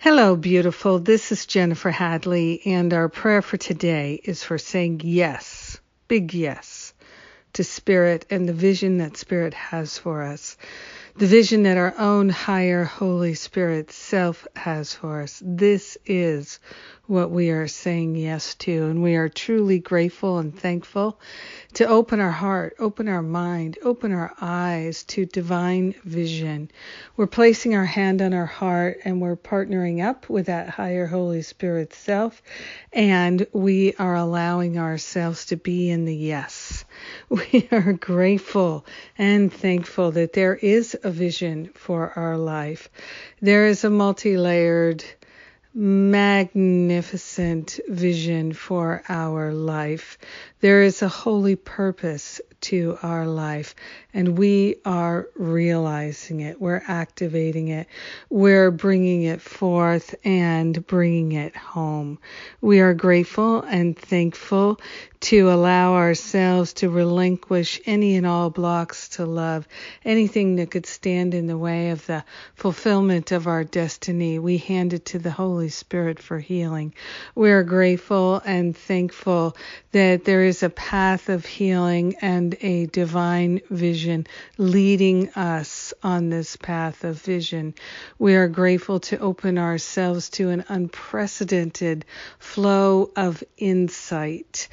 Hello, beautiful. This is Jennifer Hadley, and our prayer for today is for saying yes, big yes, to Spirit and the vision that Spirit has for us, the vision that our own higher Holy Spirit self has for us. This is what we are saying yes to, and we are truly grateful and thankful to open our heart, open our mind, open our eyes to divine vision. We're placing our hand on our heart and we're partnering up with that higher Holy Spirit self, and we are allowing ourselves to be in the yes. We are grateful and thankful that there is a vision for our life. There is a multi layered magnificent vision for our life. There is a holy purpose to our life, and we are realizing it. We're activating it. We're bringing it forth and bringing it home. We are grateful and thankful to allow ourselves to relinquish any and all blocks to love, anything that could stand in the way of the fulfillment of our destiny. We hand it to the Holy Spirit for healing. We are grateful and thankful that there is a path of healing and a divine vision leading us on this path of vision. We are grateful to open ourselves to an unprecedented flow of insight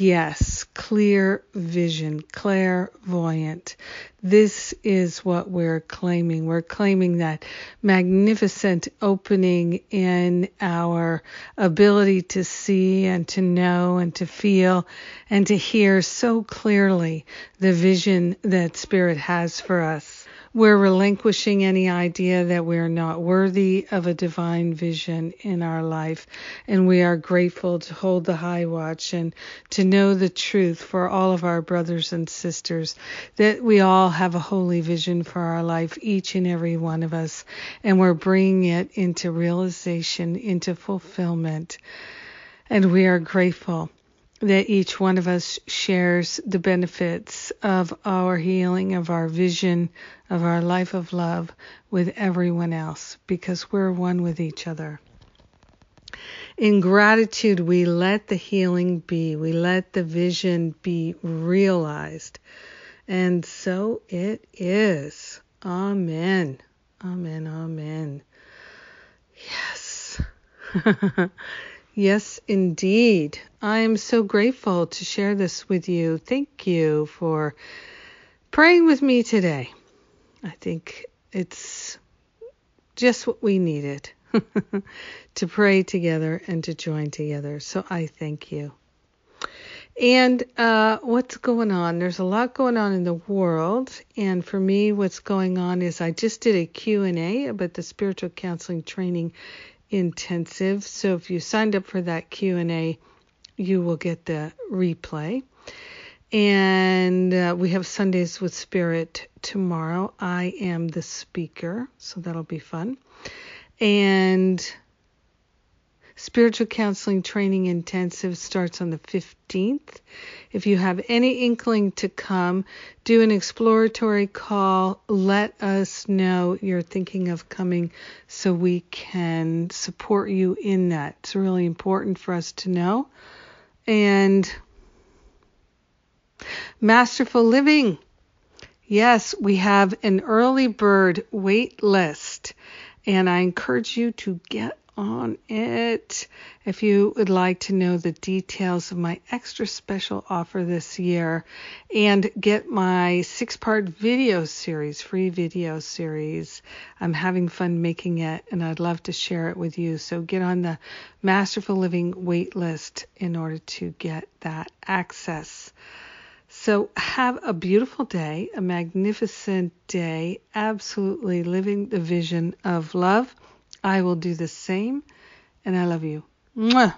Yes, clear vision, clairvoyant. This is what we're claiming. We're claiming that magnificent opening in our ability to see and to know and to feel and to hear so clearly the vision that Spirit has for us. We're relinquishing any idea that we're not worthy of a divine vision in our life. And we are grateful to hold the high watch and to know the truth for all of our brothers and sisters that we all have a holy vision for our life, each and every one of us. And we're bringing it into realization, into fulfillment. And we are grateful that each one of us shares the benefits of our healing, of our vision, of our life of love with everyone else because we're one with each other. In gratitude, we let the healing be, we let the vision be realized. And so it is. Amen. Amen. Amen. Yes. Yes, indeed. I am so grateful to share this with you. Thank you for praying with me today. I think it's just what we needed to pray together and to join together. So I thank you. And uh, what's going on? There's a lot going on in the world, and for me, what's going on is I just did a Q&A about the spiritual counseling training intensive. So if you signed up for that Q&A, you will get the replay. And uh, we have Sundays with Spirit tomorrow. I am the speaker, so that'll be fun. And Spiritual Counseling Training Intensive starts on the 15th. If you have any inkling to come, do an exploratory call. Let us know you're thinking of coming so we can support you in that. It's really important for us to know. And Masterful Living. Yes, we have an early bird wait list, and I encourage you to get on it. If you would like to know the details of my extra special offer this year and get my six part video series, free video series, I'm having fun making it and I'd love to share it with you. So get on the Masterful Living wait list in order to get that access. So have a beautiful day, a magnificent day, absolutely living the vision of love I will do the same, and I love you. Mwah!